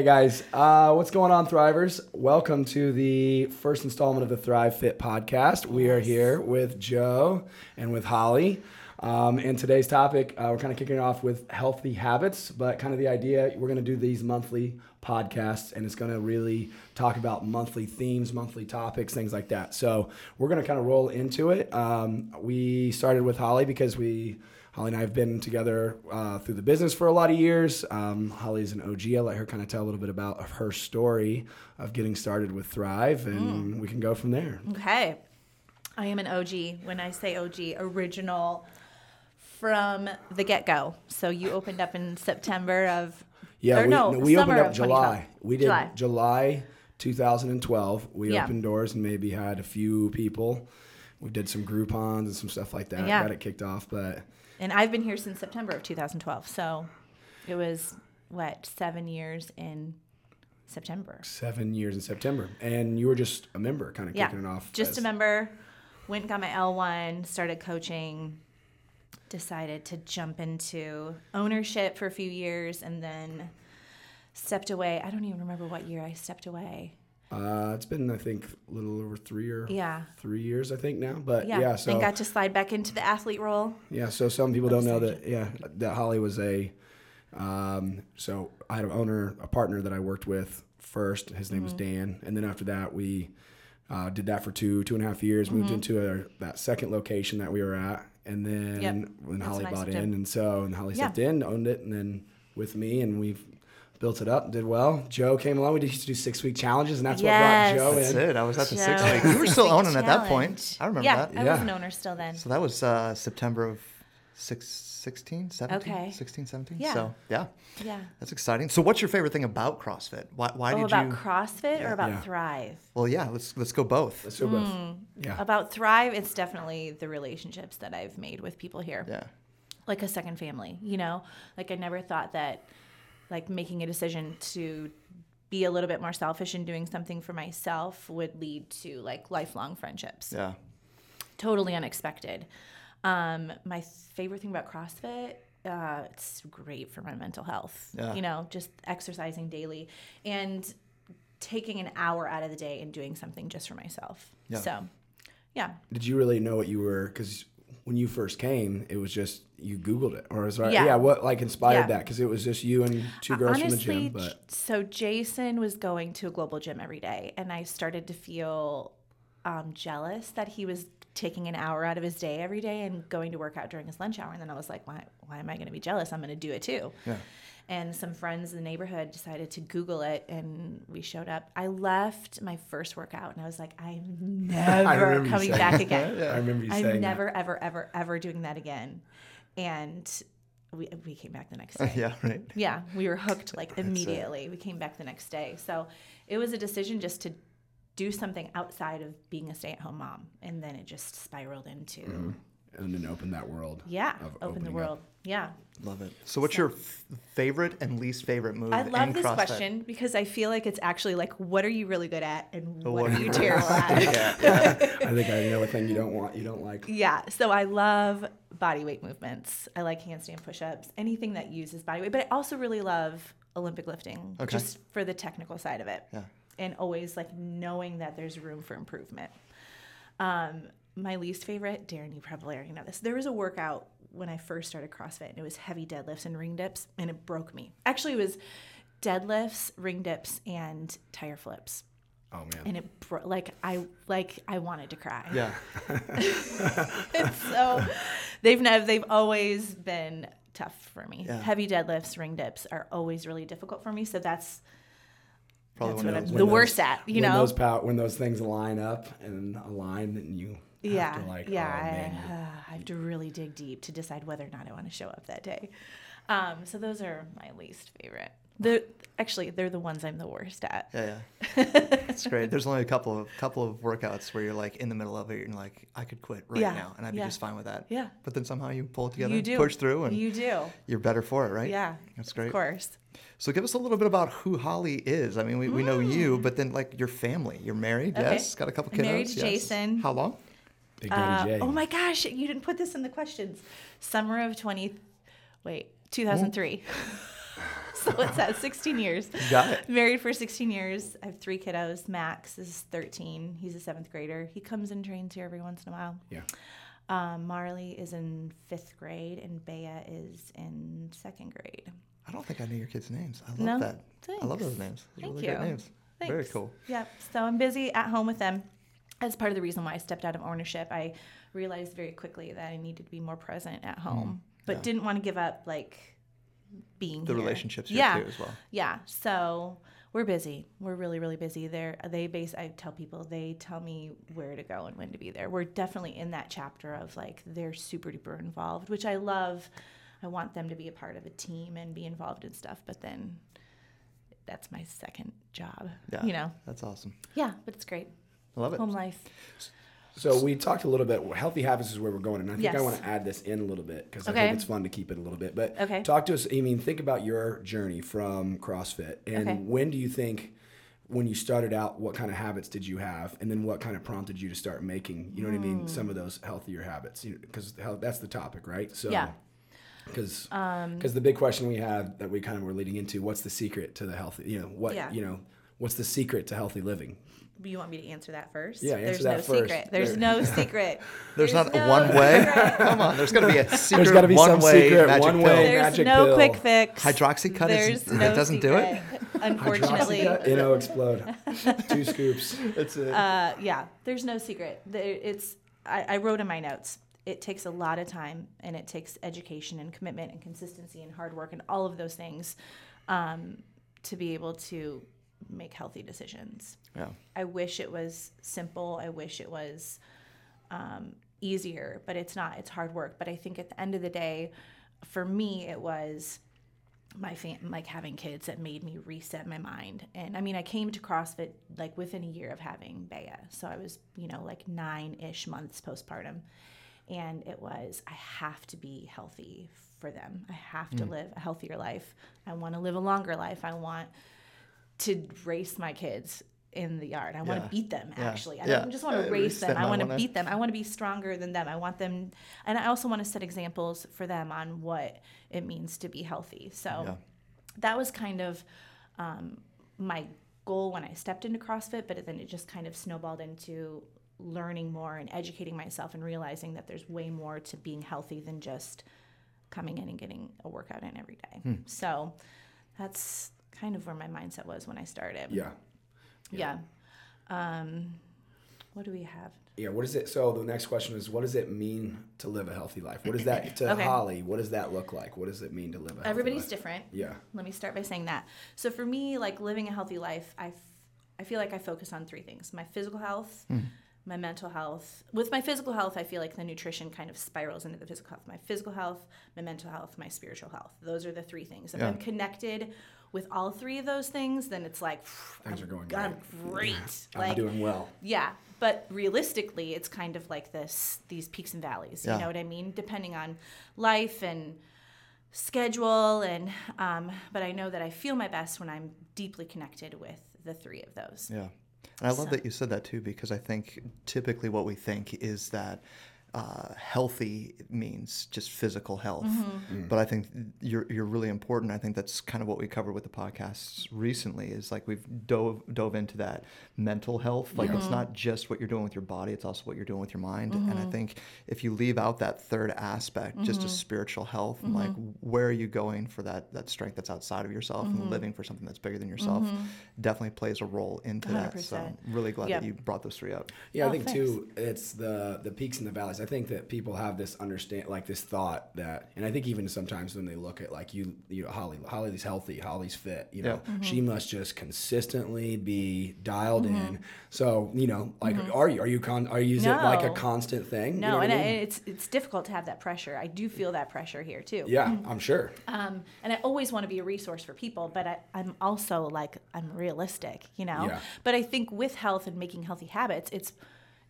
Hey guys, uh, what's going on, Thrivers? Welcome to the first installment of the Thrive Fit podcast. We are here with Joe and with Holly. Um, and today's topic, uh, we're kind of kicking it off with healthy habits, but kind of the idea we're going to do these monthly podcasts and it's going to really talk about monthly themes, monthly topics, things like that. So we're going to kind of roll into it. Um, we started with Holly because we Holly and I have been together uh, through the business for a lot of years. Um, Holly's an OG. I'll let her kind of tell a little bit about her story of getting started with Thrive, and Mm. we can go from there. Okay. I am an OG. When I say OG, original from the get go. So you opened up in September of. Yeah, we, no, no, we opened up July. 2012. We did July. July, 2012. We Yeah. opened doors and maybe had a few people. We did some Groupons and some stuff like that. Yeah. Got it kicked off, but And I've been here since September of 2012. So it was, what, seven years in September. seven years in September, and you were just a member, kind of Yeah. kicking it off. Just as- a member. Went and got my L1, started coaching, decided to jump into ownership for a few years, and then stepped away. I don't even remember what year I stepped away. Uh, it's been, I think, a little over three or Yeah. three years, I think now. But Yeah. yeah, so and got to slide back into the athlete role. Yeah, so some people don't know that. Yeah, that Holly was a. Um, so I had an owner, a partner that I worked with first. His name was Mm-hmm. Dan, and then after that, we uh, did that for two two and a half years. Mm-hmm. Moved into our, that second location that we were at, and then Yep. when That's Holly bought in. and so and Holly Yeah. stepped in, owned it, and then with me, and we've built it up, did well. Joe came along. We used to do six week challenges, and that's Yes. what brought Joe That's in. it. I was at the six Joe, week. You were still six-week owning at that point. I remember yeah, that. I Yeah. was an owner still then. So that was uh, September of six, 16, 17? Okay. 16, 17? Yeah. So, yeah. Yeah. That's exciting. So, what's your favorite thing about CrossFit? Why, why Oh, did about you? CrossFit or about Yeah. Thrive? well, yeah, let's let's go both. Let's do both. Mm. Yeah. About Thrive, it's definitely the relationships that I've made with people here. Yeah. like a second family, you know? Like I never thought that like making a decision to be a little bit more selfish and doing something for myself would lead to like lifelong friendships. Yeah. Totally unexpected. Um, my favorite thing about CrossFit, uh, it's great for my mental health. Yeah. You know, just exercising daily and taking an hour out of the day and doing something just for myself. Yeah. So, yeah. Did you really know what you were? Because when you first came, it was just you Googled it, or is that Yeah. yeah? What like inspired Yeah. that? Because it was just you and two girls Honestly, from the gym. But so Jason was going to a global gym every day, and I started to feel um, jealous that he was taking an hour out of his day every day and going to work out during his lunch hour. And then I was like, why, why am I going to be jealous? I'm going to do it too. Yeah. And some friends in the neighborhood decided to Google it, and we showed up. I left my first workout, and I was like, I'm never remember coming back that. again. I remember you I'm saying never, ever, ever, ever doing that again. And we, we came back the next day. Yeah, right. Yeah, we were hooked like immediately. We came back the next day. So it was a decision just to do something outside of being a stay at home mom. And then it just spiraled into, that, and then open that world. yeah, open the opening up. world. Yeah. Love it. So, what's your f- favorite and least favorite move I love in this CrossFit? question because I feel like it's actually like, what are you really good at and what, what are are you you terrible at? yeah, yeah. I think I know a thing you don't want, you don't like. Yeah, so I love body weight movements. I like handstand push-ups, anything that uses body weight. But I also really love Olympic lifting, Okay. just for the technical side of it. Yeah. And always like knowing that there's room for improvement. Um, my least favorite, Darren, you probably already know this. There was a workout when I first started CrossFit, and it was heavy deadlifts and ring dips, and it broke me. Actually, it was deadlifts, ring dips, and tire flips. Oh man. And it bro- like I like I wanted to cry. Yeah. So they've never they've always been tough for me. Yeah. Heavy deadlifts, ring dips are always really difficult for me. So that's Probably that's one what of I'm those. the When worst those- at. You when know. those pow- when those things line up and align, and you have yeah, to like, yeah. oh, I, uh, I have to really dig deep to decide whether or not I want to show up that day. Um, so those are my least favorite. The actually they're the ones I'm the worst at. Yeah, yeah. It's great. There's only a couple of couple of workouts where you're like in the middle of it and you're like, I could quit right Yeah, now and I'd be yeah. just fine with that. Yeah. But then somehow you pull it together, you do push through, and you do. you're better for it, right? Yeah, That's great. Of course. So give us a little bit about who Holly is. I mean, we, we know you, but then like your family. You're married, Mm. Okay. yes? Got a couple I'm married to yes. Jason. How long? Big Daddy Uh, oh my gosh, you didn't put this in the questions. Summer of 20, wait, 2003. so it's at 16 years. Got it. Married for 16 years. I have three kiddos. Max is 13. He's a seventh grader. He comes and trains here every once in a while. Yeah. Um, Marley is in fifth grade, and Bea is in second grade. I don't think I knew your kids' names. I love No? that. I love those names. Those Thank really great you. names. Very cool. Yep. So I'm busy at home with them. That's part of the reason why I stepped out of ownership. I realized very quickly that I needed to be more present at home, but Mm, yeah. didn't want to give up like being The here. relationships here yeah. too as well. Yeah. So we're busy. We're really, really busy. They're they base I tell people they tell me where to go and when to be there. We're definitely in that chapter of like they're super duper involved, which I love. I want them to be a part of a team and be involved in stuff, but then that's my second job. Yeah. You know. That's awesome. Yeah, but it's great. I love it. Home life. So we talked a little bit. Healthy habits is where we're going, and I think I want to add this in a little bit because I think it's fun to keep it a little bit. But Okay. talk to us. I mean, think about your journey from CrossFit, and Okay. when do you think, when you started out, what kind of habits did you have, and then what kind of prompted you to start making, you know what I mean, some of those healthier habits? Because that's the topic, right? So. Yeah. Because Um, the big question we had that we kind of were leading into, what's the secret to the healthy? You know what? Yeah. You know what's the secret to healthy living? You want me to answer that first? Yeah, answer There's that no first. secret. There's There. no secret. There's, not no one way. Come on, there's got to be a secret There's got to be some one-way secret magic one pill. way There's magic no pill. quick fix. Hydroxycut is- There's it no doesn't do it? secret. Unfortunately, Hydroxycut, NO-Xplode. Two scoops. That's it. uh, yeah, there's no secret. It's I, I wrote in my notes. It takes a lot of time, and it takes education and commitment and consistency and hard work and all of those things um, to be able to make healthy decisions. yeah. I wish it was simple. I wish it was um, easier, but it's not. It's hard work. But I think at the end of the day, for me, it was my fam- like having kids that made me reset my mind. And I mean, I came to CrossFit like within a year of having Bea, so I was you know like nine ish months postpartum, and it was I have to be healthy for them. I have to live a healthier life. I want to live a longer life. I want to race my kids in the yard. I want Yeah. to beat them Yeah. actually. I don't just want to race them. I I want to beat them. I want to be stronger than them. I want them and I also want to set examples for them on what it means to be healthy. So Yeah. that was kind of um, my goal when I stepped into CrossFit, but then it just kind of snowballed into learning more and educating myself and realizing that there's way more to being healthy than just coming in and getting a workout in every day. Hmm. So that's kind of where my mindset was when I started. Yeah. Yeah. Um, what do we have? Yeah. What is it? So the next question is, what does it mean to live a healthy life? What is that to Okay. Holly? What does that look like? What does it mean to live a healthy Everybody's life? different. Yeah. Let me start by saying that. So for me, like living a healthy life, I, f- I feel like I focus on three things: my physical health, my mental health. With my physical health, I feel like the nutrition kind of spirals into the physical health. My physical health, my mental health, my spiritual health. Those are the three things. If Yeah. I'm connected with all three of those things, then it's like Things I'm, are going I'm great. I'm doing well. yeah, but realistically, it's kind of like this these peaks and valleys. Yeah. You know what I mean? Depending on life and schedule, and um, but I know that I feel my best when I'm deeply connected with the three of those. Yeah. And I love that you said that too, because I think typically what we think is that uh, healthy means just physical health. Mm-hmm. Mm. But I think you're, you're really important. I think that's kind of what we covered with the podcasts recently is like we've dove, dove into that mental health. Like it's not just what you're doing with your body, it's also what you're doing with your mind. And I think if you leave out that third aspect, just a spiritual health, and like where are you going for that, that strength that's outside of yourself and living for something that's bigger than yourself definitely plays a role into that. So I'm really glad Yep. that you brought those three up. Yeah, Oh, I think thanks. too. It's the the peaks and the valleys. I think that people have this understand, like this thought that, and I think even sometimes when they look at like you, you know, Holly, Holly's healthy, Holly's fit. You know, Yeah. she must just consistently be dialed in. So you know, like, Mm-hmm. are you are you con are you is it like a constant thing? You No, know and, I I, mean? and it's it's difficult to have that pressure. I do feel that pressure here too. yeah, I'm sure. Um, and I always want to be a resource for people, but I, I'm also like I'm realistic, you know. Yeah. But I think with health and making healthy habits, it's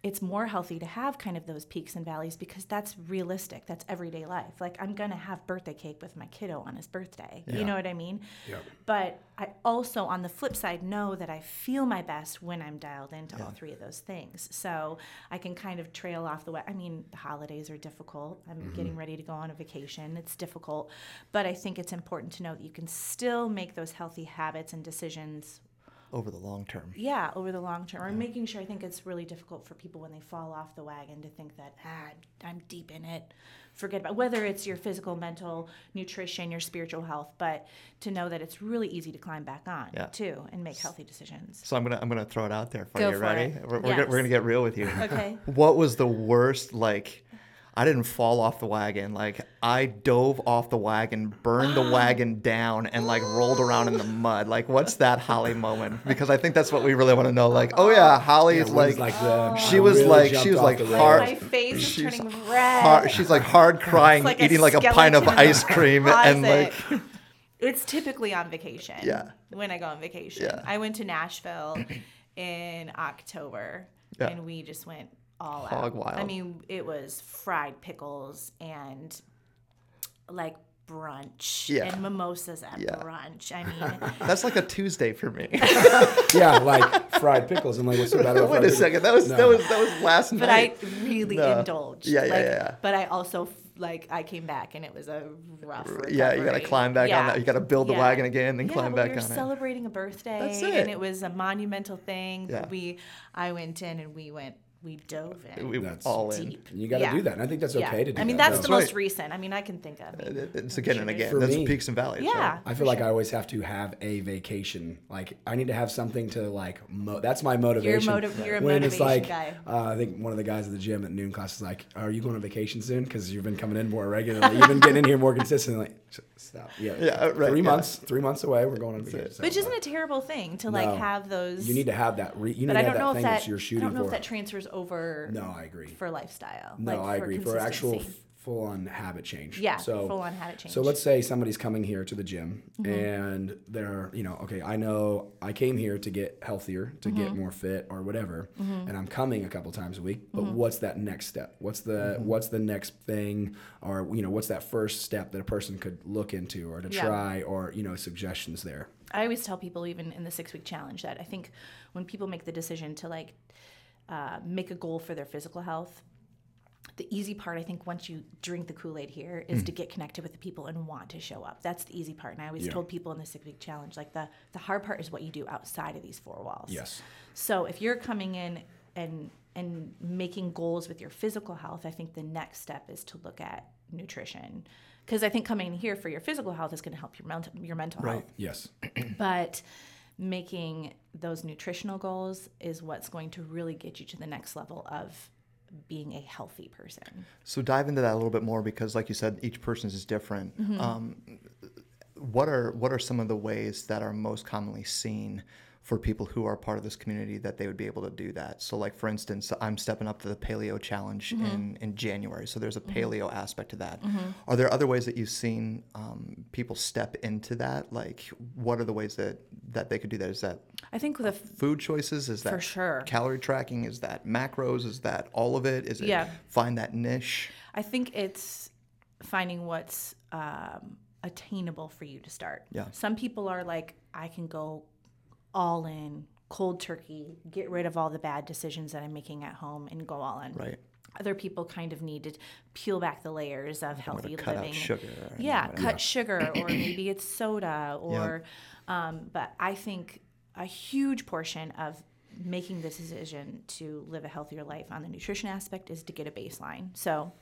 it's more healthy to have kind of those peaks and valleys because that's realistic. That's everyday life. Like I'm gonna have birthday cake with my kiddo on his birthday. You know what I mean? Yep. But I also, on the flip side, know that I feel my best when I'm dialed into all three of those things. So I can kind of trail off the way. I mean, the holidays are difficult. I'm mm-hmm. getting ready to go on a vacation. It's difficult. But I think it's important to know that you can still make those healthy habits and decisions over the long term. yeah, over the long term. Or making sure I think it's really difficult for people when they fall off the wagon to think that ah, I'm deep in it. Forget about whether it's your physical, mental, nutrition, your spiritual health, but to know that it's really easy to climb back on Yeah. too and make healthy decisions. So I'm gonna I'm gonna throw it out there for Go you. for Ready? it. We're, we're, gonna, we're gonna get real with you. Okay. What was the worst like? I didn't fall off the wagon. Like I dove off the wagon, burned the wagon down, and like rolled around in the mud. Like what's that Holly moment? Because I think that's what we really want to know. Like, oh yeah, Holly Yeah, is when's, like, the- she was really like she was like hard. My face is she's turning red. hard- she's like hard crying, like a eating like a pint of skeleton in the ice cream, and like it's typically on vacation. Yeah. When I go on vacation, Yeah. I went to Nashville in October, Yeah. and we just went all Hog out. wild. I mean, it was fried pickles and like brunch Yeah. and mimosas at Yeah. brunch. I mean, that's like a Tuesday for me. yeah, like fried pickles. I'm like, what's so bad about Wait a pickles? second, that was that was that was last night. but I really No. indulged. Yeah, yeah, like, yeah, yeah. But I also like I came back and it was a rough. Recovery. Yeah, you gotta climb back on that. You gotta build the Yeah. wagon again, and then yeah, climb but back we were on it. celebrating a birthday, That's and it. it was a monumental thing. Yeah. We, I went in and we went, we dove in. We That's all in. deep. You got to Yeah. do that, and I think that's Yeah. okay to do I mean, that. that's No. the That's most right. recent. I mean, I can think of. I It- It's again and again. For That's me- peaks and valleys. yeah. right? I feel like I always have to have a vacation. Like I need to have something to like. Mo- that's my motivation. motiv- you're a when it's motivation like, guy. Uh, I think one of the guys at the gym at noon class is like, "Are you going on vacation soon? Because you've been coming in more regularly. You've been getting in here more consistently." S- Stop. Yeah. Yeah, right, Three yeah. months. Three months away. We're going on vacation. So, Which isn't a terrible thing to like No. have those. You need to have that. Re- you need but to I have don't that know if thing that. that you're I don't know for. if that transfers over. no, I agree. For lifestyle. No, like, I agree. For actual consistency. Full on habit change. Yeah, So full-on habit change. So let's say somebody's coming here to the gym Mm-hmm. and they're, you know, okay, I know I came here to get healthier, to Mm-hmm. get more fit or whatever, and I'm coming a couple times a week. But Mm-hmm. what's that next step? What's the what's the next thing or you know, what's that first step that a person could look into or to Yeah. try or, you know, suggestions there? I always tell people, even in the six week challenge, that I think when people make the decision to like uh, make a goal for their physical health, the easy part, I think, once you drink the Kool Aid here, is mm. to get connected with the people and want to show up. That's the easy part. And I always Yeah. told people in the six week challenge, like the the hard part is what you do outside of these four walls. Yes. So if you're coming in and and making goals with your physical health, I think the next step is to look at nutrition. Because I think coming in here for your physical health is going to help your mental your mental health Right. Yes. but making those nutritional goals is what's going to really get you to the next level of being a healthy person. So dive into that a little bit more because, like you said, each person is different. Um, what are what are some of the ways that are most commonly seen for people who are part of this community that they would be able to do that? So, like for instance, I'm stepping up to the Paleo Challenge in in January, so there's a paleo aspect to that. Are there other ways that you've seen um, people step into that? Like, what are the ways that that they could do that? Is that I think with the food choices? Is that For sure. calorie tracking? Is that macros? Is that all of it? Is it Yeah. find that niche? I think it's finding what's um, attainable for you to start. Yeah. Some people are like, I can go all in, cold turkey, get rid of all the bad decisions that I'm making at home, and go all in. Right. Other people kind of need to peel back the layers of healthy cut out sugar yeah, cut sugar, or maybe it's soda, or. Um, but I think a huge portion of making this decision to live a healthier life on the nutrition aspect is to get a baseline. So,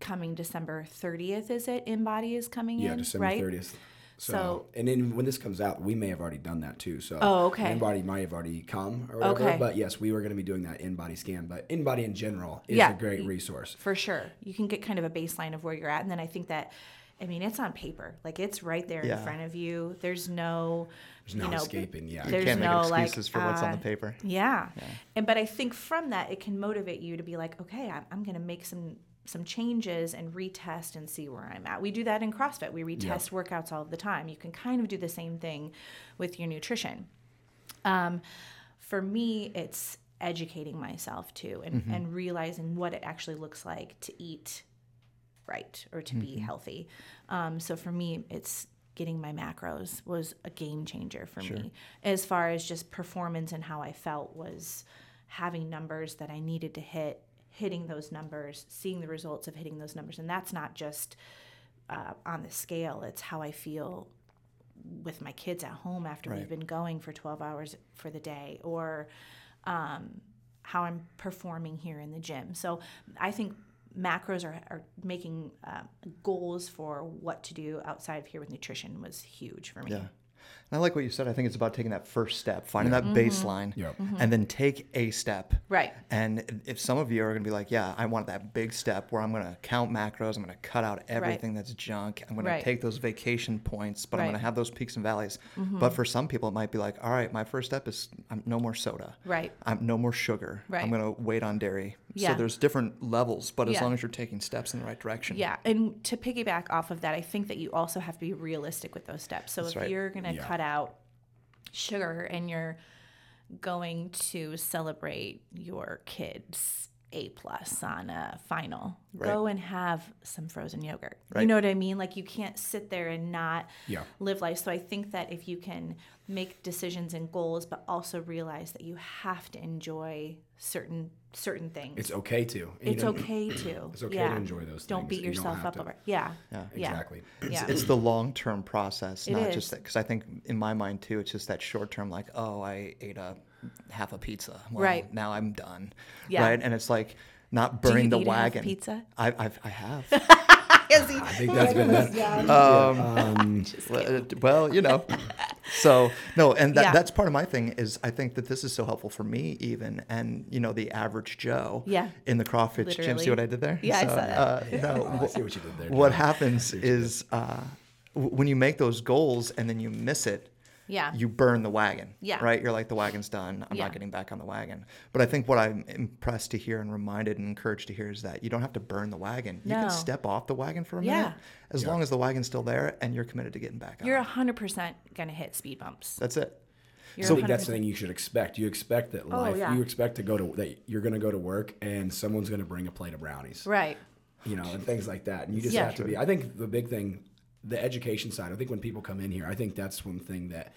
coming December 30th, is it? InBody is coming Yeah, in, December right? 30th. So, So- and then when this comes out, we may have already done that too. So, Oh, okay. InBody might have already come or whatever. Okay. But yes, we were going to be doing that InBody scan. But InBody in general is Yeah. a great resource. For sure. You can get kind of a baseline of where you're at. And then I think that, I mean, it's on paper. Like it's right there Yeah. in front of you. There's no, There's no you know, escaping. Yeah. there's Can't make no excuses like, for what's on uh, the paper. Yeah. And but I think from that it can motivate you to be like, okay, I'm, I'm going to make some some changes and retest and see where I'm at. We do that in CrossFit. We retest workouts all the time. You can kind of do the same thing with your nutrition. Um, for me, it's educating myself too and, Mm-hmm. and realizing what it actually looks like to eat right or to Mm-hmm. be healthy. Um, so for me, it's getting my macros was a game changer for me as far as just performance and how I felt was having numbers that I needed to hit, hitting those numbers, seeing the results of hitting those numbers. And that's not just uh, on the scale, it's how I feel with my kids at home after Right. we've been going for 12 hours for the day or um, how I'm performing here in the gym. So I think macros are, are making uh, goals for what to do outside of here with nutrition was huge for me. Yeah. And I like what you said. I think it's about taking that first step, finding that mm-hmm. baseline, Yep. Mm-hmm. and then take a step. Right. And if some of you are going to be like, yeah, I want that big step where I'm going to count macros, I'm going to cut out everything that's junk, I'm going Right. to take those vacation points, but I'm going to have those peaks and valleys. Mm-hmm. But for some people, it might be like, all right, my first step is I'm no more soda. Right. I'm no more sugar. Right. I'm going to wait on dairy. Yeah. So there's different levels, but as Yeah. long as you're taking steps in the right direction. Yeah, and to piggyback off of that, I think that you also have to be realistic with those steps. So if right. you're going to Yeah. cut out sugar and you're going to celebrate your kids A plus on a final, go and have some frozen yogurt. You know what I mean? Like you can't sit there and not Yeah. live life. So I think that if you can make decisions and goals, but also realize that you have to enjoy certain certain things. It's okay to. You It's okay to. It's okay yeah. to enjoy those Don't things. beat don't beat yourself have up to- over. it. Yeah. Yeah. Yeah. Exactly. It's, Yeah. it's the long term process, It not just that. Because I think in my mind too, it's just that short term, like, oh, I ate a half a pizza. Well, Right. Now I'm done. Yeah. Right. And it's like not Do you burning the eat wagon. pizza? I, I've, I have. I think that's been done. um, Um, well, uh, well, you know. So no, and that, Yeah. that's part of my thing is I think that this is so helpful for me even, and you know the average Joe. Yeah. In the CrossFit gym. See what I did there? Yeah, I saw that. Uh, no, I see what you did there. what happens is uh, w- when you make those goals and then you miss it, Yeah. you burn the wagon. Yeah. Right? You're like, the wagon's done. I'm Yeah. not getting back on the wagon. But I think what I'm impressed to hear and reminded and encouraged to hear is that you don't have to burn the wagon. You can step off the wagon for a Yeah. minute as long as the wagon's still there and you're committed to getting back on. You're 100% going to hit speed bumps. That's it. You're So I think that's the thing you should expect. You expect that oh, life. Oh, yeah. You expect to go to that you're going to go to work and someone's going to bring a plate of brownies. Right. you know, and things like that. And you just Yeah. have to be. I think the big thing, the education side. I think when people come in here, I think that's one thing that,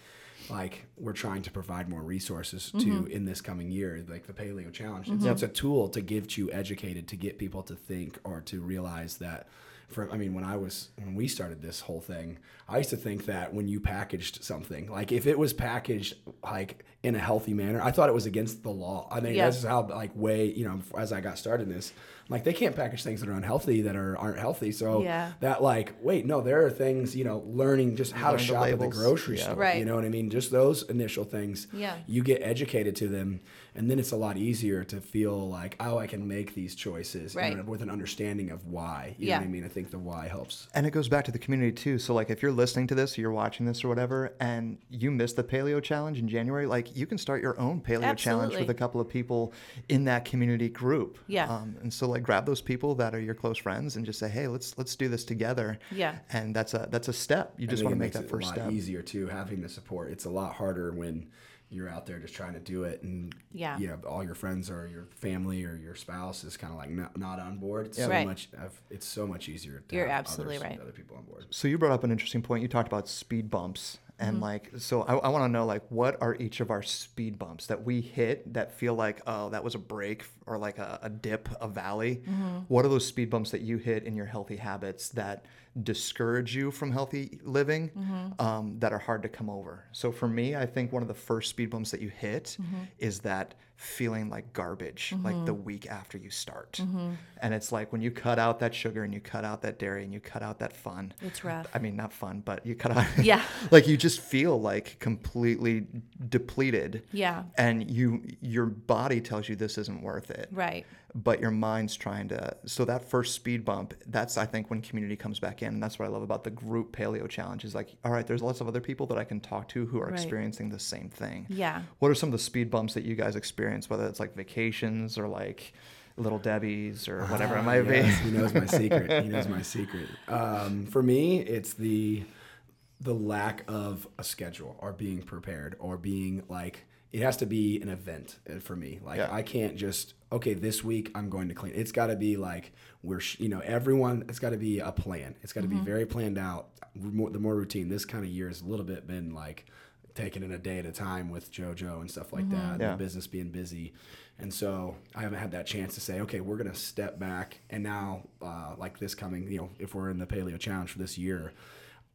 like, we're trying to provide more resources to Mm-hmm. in this coming year, like the Paleo Challenge. It's, it's a tool to get you educated, to get people to think or to realize that. For I mean, when I was when we started this whole thing, I used to think that when you packaged something, like if it was packaged like in a healthy manner, I thought it was against the law. I mean, Yeah. that's how like way you know as I got started in this, like they can't package things that are unhealthy that are aren't healthy. So Yeah. that like wait no, there are things you know learning just how Learn to the shop at the grocery Yeah. store. Right. You know what I mean? Just those initial things. Yeah. You get educated to them, and then it's a lot easier to feel like oh I can make these choices you know, Right. with an understanding of why. You Yeah. know what I mean? I think the why helps. And it goes back to the community too. So like if you're listening to this, or you're watching this or whatever, and you missed the paleo challenge in January, like you can start your own paleo challenge with a couple of people in that community group. Yeah. Um, and so like grab those people that are your close friends and just say, hey, let's let's do this together. Yeah. And that's a that's a step. You I just want to make that it first a lot step. easier too having the support. It's a lot harder when you're out there just trying to do it and Yeah. you know all your friends or your family or your spouse is kind of like not, not on board. It's so Right. much. I've- It's so much easier. to You're have absolutely others, right. Other people on board. So you brought up an interesting point. You talked about speed bumps. Mm-hmm. And like, so I, I want to know like, what are each of our speed bumps that we hit that feel like, oh, that was a break or like a, a dip, a valley? Mm-hmm. What are those speed bumps that you hit in your healthy habits that discourage you from healthy living, Mm-hmm. um, that are hard to come over? So for me, I think one of the first speed bumps that you hit Mm-hmm. is that feeling like garbage, like the week after you start. Mm-hmm. And it's like when you cut out that sugar and you cut out that dairy and you cut out that fun. It's rough. I mean, not fun, but you cut out. Yeah. like you just feel like completely depleted. Yeah. And you, your body tells you this isn't worth it. Right. But your mind's trying to. So that first speed bump, that's I think when community comes back in, and that's what I love about the group paleo challenge. Is like, all right, there's lots of other people that I can talk to who are Right. experiencing the same thing. Yeah. What are some of the speed bumps that you guys experience, whether it's like vacations or like little Debbie's or whatever it might Yes, be? he knows my secret. He knows my secret. Um, for me, it's the the lack of a schedule or being prepared or being like it has to be an event uh, for me. Like Yeah. I can't just okay this week I'm going to clean. It's got to be like we're sh- you know everyone. It's got to be a plan. It's got to be very planned out. More, the more routine. This kind of year has a little bit been like taking it a day at a time with JoJo and stuff like that. Yeah. The business being busy. And so I haven't had that chance to say, okay, we're going to step back. And now, uh, like this coming, you know, if we're in the Paleo Challenge for this year,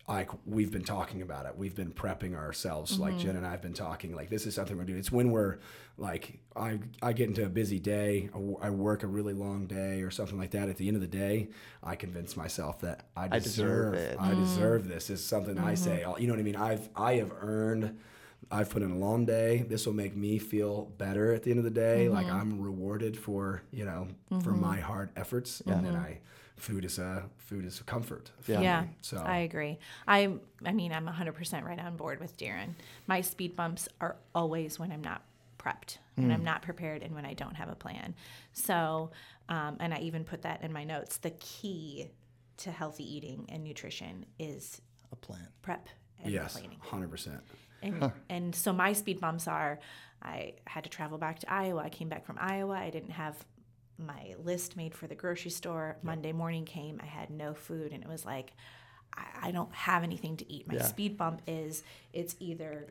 like we've been talking about it. We've been prepping ourselves. Like mm-hmm. Jen and I have been talking. Like this is something we're doing. It's when we're like I I get into a busy day. I work a really long day or something like that. At the end of the day, I convince myself that I I deserve deserve it. I mm-hmm. deserve this. Is something I say. Mm-hmm. You know what I mean? I've I have earned. I've put in a long day. This will make me feel better at the end of the day. Like I'm rewarded for you know for my hard efforts, and then I food is a food is a comfort. Yeah. Yeah, So I agree. I I mean, I'm 100% right on board with Darren. My speed bumps are always when I'm not prepped, when I'm not prepared, and when I don't have a plan. So, um, and I even put that in my notes. The key to healthy eating and nutrition is A plan. prep and yes, planning. hundred percent. And, and so my speed bumps are I had to travel back to Iowa. I came back from Iowa. I didn't have my list made for the grocery store. Monday morning came. I had no food. And it was like, I, I don't have anything to eat. My Yeah. speed bump is it's either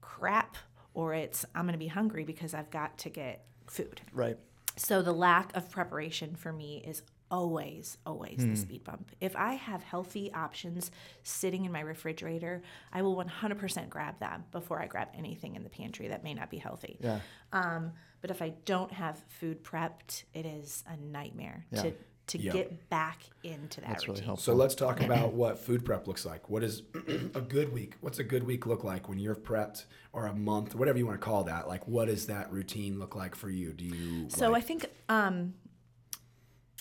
crap or it's I'm going to be hungry because I've got to get food. Right. So the lack of preparation for me is always, always Hmm. the speed bump. If I have healthy options sitting in my refrigerator, I will 100% grab them before I grab anything in the pantry that may not be healthy. Yeah. Um, but if I don't have food prepped, it is a nightmare Yeah. to to Yeah. get back into that That's really routine. helpful. So let's talk about what food prep looks like. What is a good week? What's a good week look like when you're prepped, or a month, whatever you want to call that? Like, what does that routine look like for you? Do you So like, I think um,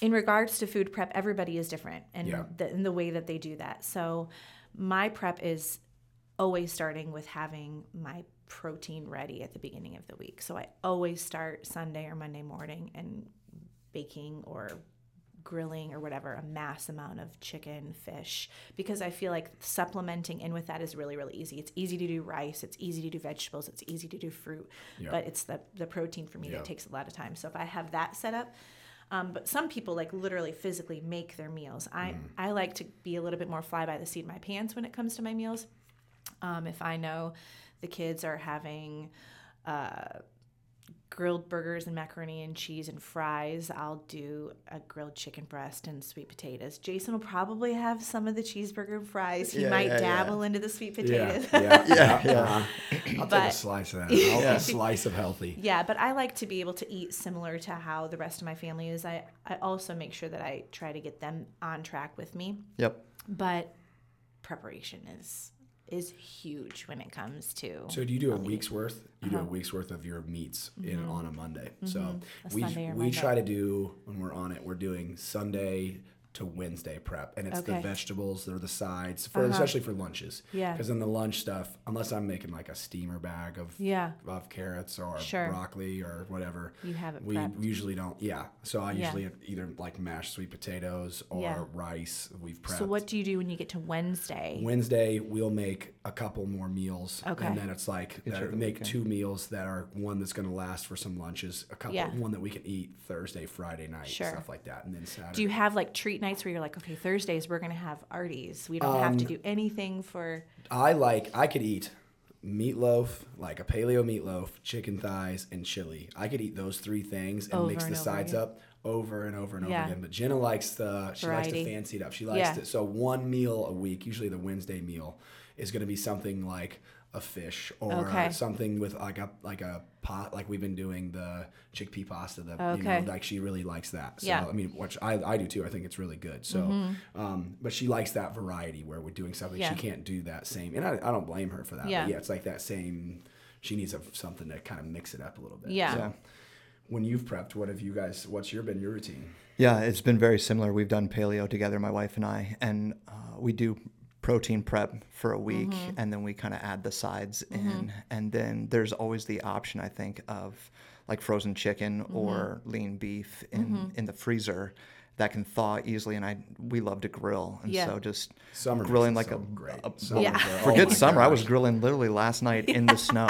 in regards to food prep, everybody is different and Yeah. the, in the way that they do that. So my prep is always starting with having my protein ready at the beginning of the week. So I always start Sunday or Monday morning and baking or grilling or whatever a mass amount of chicken fish because i feel like supplementing in with that is really really easy it's easy to do rice it's easy to do vegetables it's easy to do fruit Yeah. but it's the the protein for me Yeah. that takes a lot of time so if i have that set up um, but some people like literally physically make their meals. I i like to be a little bit more fly by the seat of my pants when it comes to my meals. Um, if i know the kids are having uh, grilled burgers and macaroni and cheese and fries. I'll do a grilled chicken breast and sweet potatoes. Jason will probably have some of the cheeseburger and fries. He Yeah, might yeah, yeah. dabble into the sweet potatoes. yeah, Yeah, yeah. uh-huh. I'll take a slice of that. I'll, Yeah. A slice of healthy. Yeah, but I like to be able to eat similar to how the rest of my family is. I, I also make sure that I try to get them on track with me. Yep. But preparation is is huge when it comes to So do you do a week's worth? You do a Uh-huh. week's worth of your meats in on a Monday. So Mm-hmm. A we we Monday. try to do when we're on it. We're doing Sunday to Wednesday prep, and it's the Okay. Uh-huh. vegetables. They're the sides for especially for lunches. Yeah. Because in the lunch stuff, unless I'm making like a steamer bag of Yeah. of carrots or Sure. broccoli or whatever. You have it We prepped. usually don't. Yeah. So I Yeah. usually either like mashed sweet potatoes or Yeah. rice. We've prepped. So what do you do when you get to Wednesday? Wednesday we'll make a couple more meals, Okay. and then it's like Get that- make weekend. two meals that are one that's going to last for some lunches, a couple, Yeah. one that we can eat Thursday, Friday night, Sure. stuff like that, and then Saturday. Do you have like treat nights where you're like, okay, Thursdays we're gonna have Arties. We don't have Um, to do anything for I like I could eat meatloaf, like a paleo meatloaf, chicken thighs, and chili. I could eat those three things and Over mix and the sides again. up over and over and Yeah. over again. But Jenna likes the she likes Variety. to fancy it up. She likes Yeah. to so one meal a week, usually the Wednesday meal, is going to be something like a fish or Okay. something with like a like a pot like we've been doing the chickpea pasta the you know like she really likes that so Yeah. Mm-hmm. i mean which i, I do too i think it's really good so um but she likes that variety where we're doing something Yeah. she can't do that same and i, I don't blame her for that Yeah. yeah it's like that same she needs a, something to kind of mix it up a little bit Yeah. Yeah. when you've prepped what have you guys what's your been your routine Yeah, it's been very similar. We've done paleo together, my wife and I, and uh, we do protein prep for a week, Mm-hmm. and then we kind of add the sides in, and then there's always the option, I think, of like frozen chicken Mm-hmm. or lean beef in in the freezer. that can thaw easily. And I we love to grill, and Yeah. so just Summer grilling like it a, so great. a- Summers Yeah. are- oh Forget my summer. I was grilling literally last night in the snow.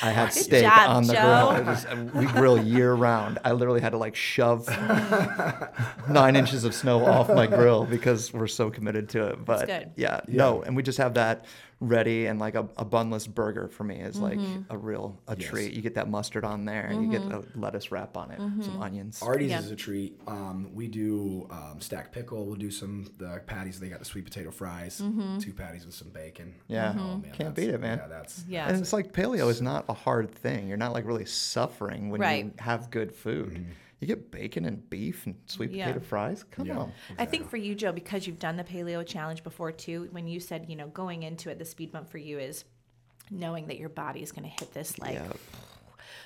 I had steak job, on the Joe. grill. It was- we grill year round. I literally had to like shove mm. nine inches of snow off my grill because we're so committed to it. But good. yeah, no, and we just have that ready and like a, a bunless burger for me is like Mm-hmm. a real a Yes. treat. You get that mustard on there, and you get a lettuce wrap on it, Mm-hmm. some onions. Artie's Yeah. is a treat. Um, we do um, stacked pickle. We'll do some the patties. They got the sweet potato fries, Mm-hmm. two patties with some bacon. Yeah. Oh, man, Can't beat it, man. Yeah, that's Yeah. And it's like paleo is not a hard thing. You're not like really suffering when you have good food. You get bacon and beef and sweet Yeah. potato fries. Come Yeah. on. I think for you, Joe, because you've done the paleo challenge before too, when you said, you know, going into it, the speed bump for you is knowing that your body is going to hit this like. Yeah.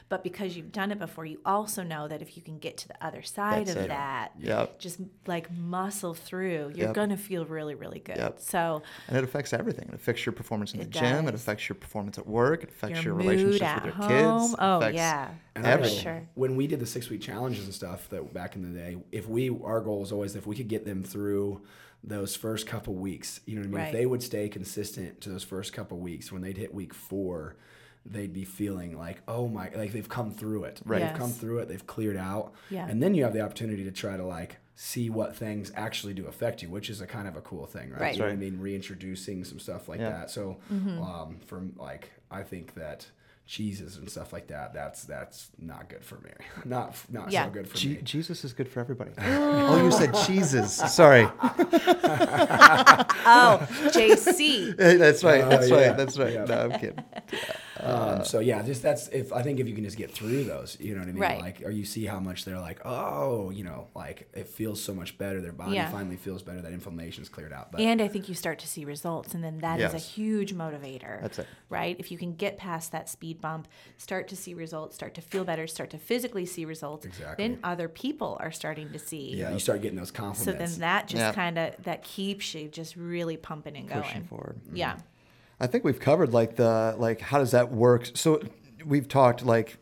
But because you've done it before, you also know that if you can get to the other side That's of it. that, Yep. just like muscle through, you're Yep. going to feel really, really good. Yep. So And it affects everything. It affects your performance in the It gym. It affects your performance at work. It affects your your, relationships with your home. kids. It Oh, affects yeah. And everything. Sure. When we did the six week challenges and stuff that back in the day, if we our goal was always if we could get them through those first couple weeks, you know what I mean? Right. If they would stay consistent to those first couple weeks, when they'd hit week four, they'd be feeling like, oh my, like they've come through it. Right. They've come through it. They've cleared out. Yeah. And then you have the opportunity to try to like see what things actually do affect you, which is a kind of a cool thing, right? Right. You know what I mean? Reintroducing some stuff like Yeah. that. So, Mm-hmm. um, from like, I think that cheeses and stuff like that, that's that's not good for me. Not not Yeah. so good for Je- me. Jesus is good for everybody. oh, you said cheeses. Sorry. Oh, JC. that's right. Oh, That's yeah. right. That's right. Yeah. No, I'm kidding. Um, so yeah, just that's if I think if you can just get through those, you know what I mean. Right. Like, or you see how much they're like, oh, you know, like it feels so much better. Their body Yeah. finally feels better. That inflammation's cleared out. But And I think you start to see results, and then that is a huge motivator. That's it. Right? If you can get past that speed bump, start to see results, start to feel better, start to physically see results, Exactly. then other people are starting to see. yeah, you start getting those compliments. So then that just Yeah. kind of that keeps you just really pumping and going. Pushing forward. Yeah. I think we've covered like the like how does that work? So we've talked like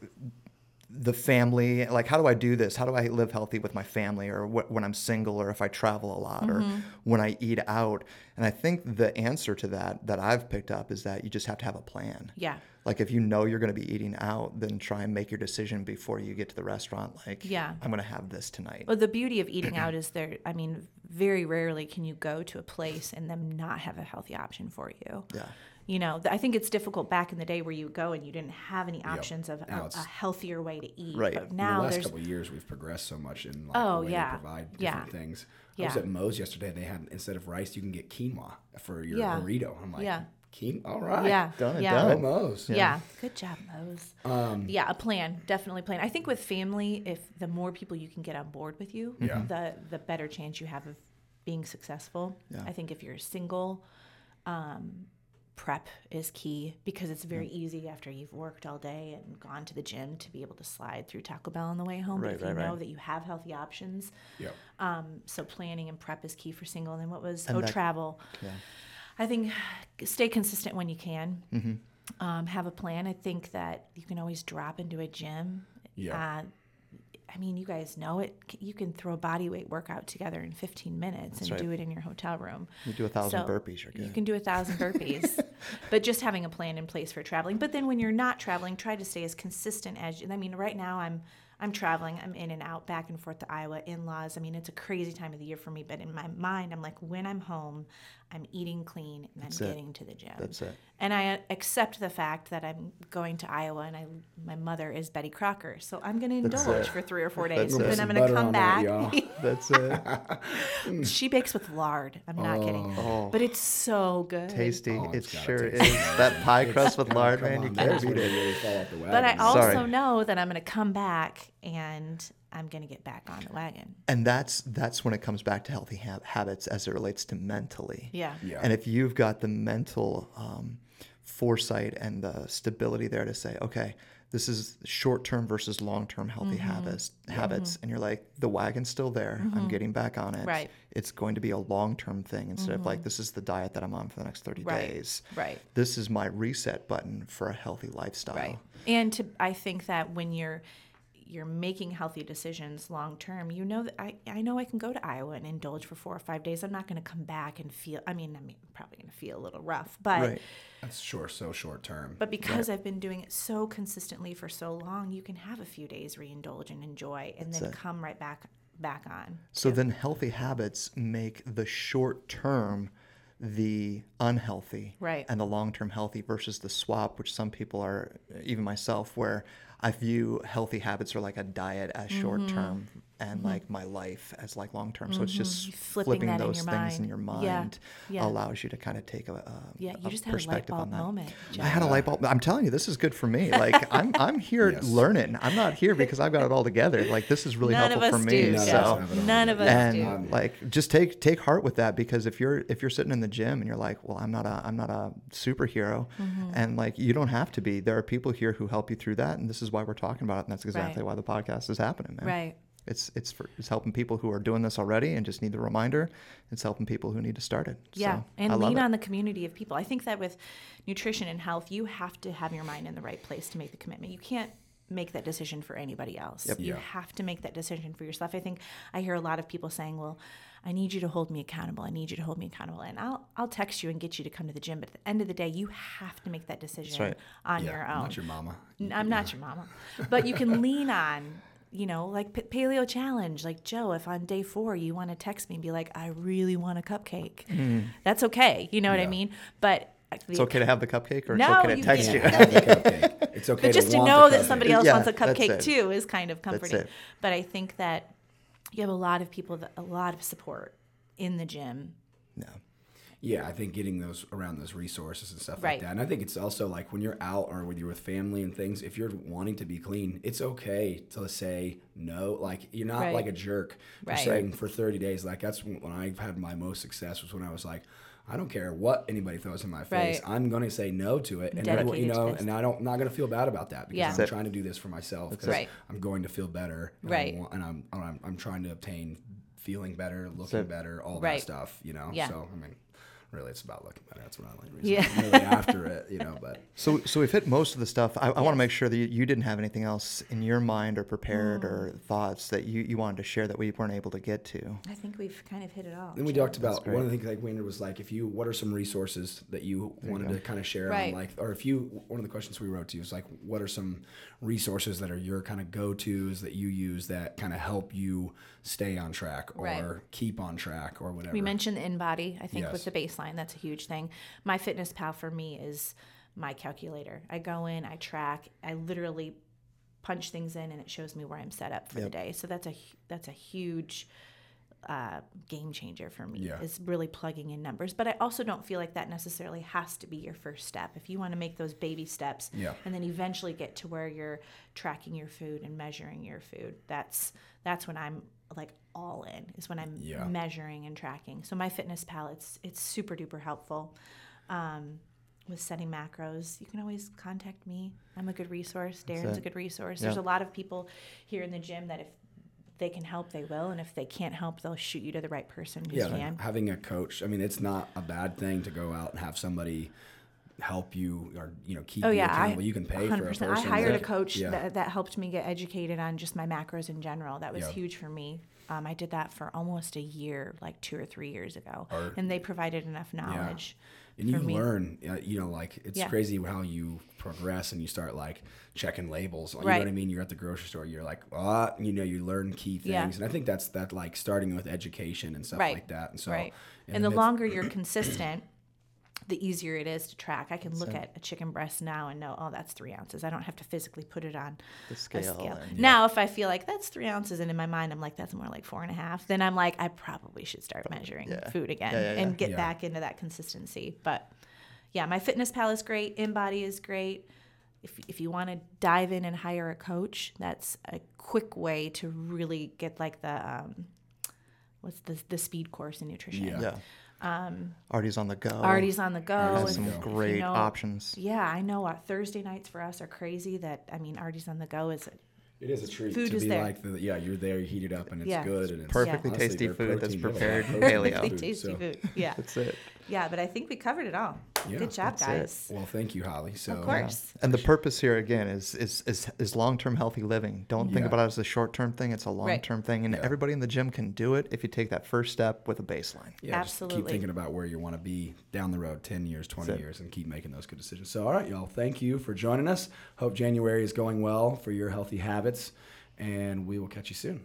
the family, like how do I do this? How do I live healthy with my family, or wh- when I'm single, or if I travel a lot, or mm-hmm. when I eat out? And I think the answer to that that I've picked up is that you just have to have a plan. Yeah. Like if you know you're going to be eating out, then try and make your decision before you get to the restaurant. Like, Yeah. I'm going to have this tonight. Well, the beauty of eating out is there. I mean, very rarely can you go to a place and them not have a healthy option for you. Yeah. You know, I think it's difficult back in the day where you go and you didn't have any options of a, a healthier way to eat. Right. But In in now the last there's couple of years, we've progressed so much in like Oh, the way yeah. they provide Yeah. different things. I was Yeah. at Moe's yesterday. They had instead of rice, you can get quinoa for your Yeah. burrito. I'm like, Yeah. Quinoa. All right, yeah, Done and yeah. Go done. Moe's. Yeah. Good job, Moe's. Um, yeah, a plan. Definitely plan. I think with family, if the more people you can get on board with you, Yeah. the the better chance you have of being successful. Yeah. I think if you're single, um, prep is key because it's very easy after you've worked all day and gone to the gym to be able to slide through Taco Bell on the way home. Right, but if you right, know right. that you have healthy options, Yep. um, so planning and prep is key for single. And then what was And oh that- travel? Yeah. I think stay consistent when you can. Mm-hmm. Um, have a plan. I think that you can always drop into a gym. Yeah. Uh, I mean, you guys know it. You can throw a body weight workout together in 15 minutes and right. do it in your hotel room. You do a thousand So, burpees, you're good. You can do a thousand burpees, but just having a plan in place for traveling. But then when you're not traveling, try to stay as consistent as. you. I mean, right now I'm I'm traveling. I'm in and out, back and forth to Iowa, in-laws. I mean, it's a crazy time of the year for me. But in my mind, I'm like, when I'm home, I'm eating clean and That's I'm it. getting to the gym. That's it. And I uh, accept the fact that I'm going to Iowa, and I my mother is Betty Crocker, so I'm going to indulge for three or four days, That's but then I'm going to come back. y'all. That's it. she bakes with lard. I'm not kidding, Oh, but it's so good. tasty. Oh, it sure taste is. That pie crust with Oh, lard, come man, you can't beat it. really fall off the. But I also Sorry. know that I'm going to come back and I'm going to get back on the wagon. And that's that's when it comes back to healthy ha- habits as it relates to mentally. Yeah. Yeah. And if you've got the mental um, foresight and the stability there to say, okay, this is short-term versus long-term healthy Mm-hmm. habits, habits, and you're like, the wagon's still there. I'm getting back on it. Right. It's going to be a long-term thing instead of like, this is the diet that I'm on for the next 30 Mm-hmm. Right. days. Right. This is my reset button for a healthy lifestyle. Right. And to I think that when you're you're making healthy decisions long term, you know that I, I know I can go to Iowa and indulge for four or five days. I'm not going to come back and feel. I mean, I mean, I'm probably going to feel a little rough, but Right. That's sure so short term. but because I've been doing it so consistently for so long, you can have a few days reindulge and enjoy, and then it. come right back back on. So then healthy habits make the short term the unhealthy Right. and the long term healthy versus the swap, which some people are, even myself, where I view healthy habits are like a diet as short Mm-hmm. term and mm-hmm. like my life as like long term. So it's mm-hmm. just Flipping flipping, that in those your things in your mind Yeah. allows you to kind of take a, a, Yeah, you a just had a light perspective bulb on that. moment. I had a light bulb. I'm telling you, this is good for me. Like I'm, I'm here Yes. learning. I'm not here because I've got it all together. Like this is really None helpful us for do. me. No, so Jeff. None of us and do. like just take take heart with that because if you're if you're sitting in the gym and you're like well i'm not a i'm not a superhero Mm-hmm. and like you don't have to be there are people here who help you through that and this is why we're talking about it and that's exactly Right. why the podcast is happening man Right. It's it's for it's helping people who are doing this already and just need the reminder it's helping people who need to start it Yeah, so, and I lean it. on the community of people. I think that with nutrition and health, you have to have your mind in the right place to make the commitment. You can't make that decision for anybody else. You Yeah. have to make that decision for yourself. I think I hear a lot of people saying, "Well, I need you to hold me accountable. I need you to hold me accountable." And I'll I'll text you and get you to come to the gym, but at the end of the day, you have to make that decision right. on yeah, your I'm own. not your mama. N- I'm not your mama, but you can lean on, you know, like p- paleo challenge. Like Joe, if on day four you want to text me and be like, I really want a cupcake, mm-hmm. that's okay. You know what I mean? But uh, it's okay to have the cupcake or No, it's okay to you text can't. you Have the cupcake. It's okay but just to want know that somebody else Yeah, wants a cupcake too is kind of comforting. it. But I think that you have a lot of people that a lot of support in the gym. no Yeah, I think getting those around those resources and stuff Right. like that. And I think it's also like when you're out or when you're with family and things, if you're wanting to be clean, it's okay to say no. Like you're not Right. like a jerk for Right. saying for 30 days. Like that's when I've had my most success was when I was like, I don't care what anybody throws in my face. Right. I'm going to say no to it, and everyone, you Dedicated to know, and I don't, I'm not going to feel bad about that because Yeah. I'm That's trying to do this for myself because Right. I'm going to feel better, and Right. I want, and I'm, I'm, I'm trying to obtain feeling better, looking it. better, all Right. that stuff, you know. Yeah. So I mean, really, it's about looking better. That's what I like. Yeah. I'm really after it, you know. But So, so we've hit most of the stuff. I, I want to make sure that you, you didn't have anything else in your mind or prepared or Mm. thoughts that you, you wanted to share that we weren't able to get to. I think we've kind of hit it all. then we Joe. talked about one of the things like Wayne was like, if you, what are some resources that you wanted go. to kind of share Right. on, like, or if you, one of the questions we wrote to you is like, what are some resources that are your kind of go tos that you use that kind of help you stay on track or Right. keep on track or whatever. We mentioned the InBody. I think with the baseline, that's a huge thing. My Fitness Pal for me is my calculator. I go in, I track, I literally punch things in, and it shows me where I'm set up for the day. So that's a that's a huge uh, game changer for me. Yeah. Is really plugging in numbers. But I also don't feel like that necessarily has to be your first step. If you want to make those baby steps, Yeah. and then eventually get to where you're tracking your food and measuring your food, that's that's when I'm like all in. Is when I'm Yeah. measuring and tracking. So my fitness pal, it's it's super duper helpful. Um, with setting macros, you can always contact me. I'm a good resource. Darren's a good resource. Yeah. There's a lot of people here in the gym that if they can help, they will, and if they can't help, they'll shoot you to the right person who yeah, can. having a coach. I mean, it's not a bad thing to go out and have somebody help you or you know keep Oh you yeah, I accountable. you can pay for a person. I hired a coach yeah. that, that helped me get educated on just my macros in general. That was Yeah. huge for me. Um, I did that for almost a year, like two or three years ago, Or- and they provided enough knowledge. and you me. learn uh, you know like it's crazy how you progress and you start like checking labels you know what i mean you're at the grocery store you're like ah you know you learn key things and i think that's that like starting with education and stuff Right. like that and so right. and And, the longer you're consistent, the easier it is to track. I can look at a chicken breast now and know, oh, that's three ounces. I don't have to physically put it on The a scale. scale. and- Now, if I feel like that's three ounces, and in my mind I'm like that's more like four and a half, then I'm like I probably should start measuring yeah. food again Yeah, yeah, and get Yeah. back into that consistency. But yeah, my fitness pal is great. InBody is great. If, if you want to dive in and hire a coach, that's a quick way to really get like the um, what's the the speed course in nutrition. Yeah. Yeah. Um, Artie's on the go. Artie's on the go. Has some the If you great know- options. Yeah, I know. Uh, Thursday nights for us are crazy. That I mean, Artie's on the go is it is a treat Food to is be there. like the yeah you're there you heat it up and it's Yeah. good and it's Perfectly honestly, tasty their food that's prepared paleo. protein really tasty so- food. Yeah, That's it. Yeah, but I think we covered it all. Yeah, Good job, that's it. guys. Well, thank you, Holly. So Of course. And the purpose here again is is is, is long term healthy living. Don't think about it as a short term thing. It's a long term thing, and Yeah. everybody in the gym can do it if you take that first step with a baseline. Yeah, just keep thinking about where you want to be down the road 10 years, 20 That's it. years, and keep making those good decisions. So, all right, y'all, thank you for joining us. Hope January is going well for your healthy habits, and we will catch you soon.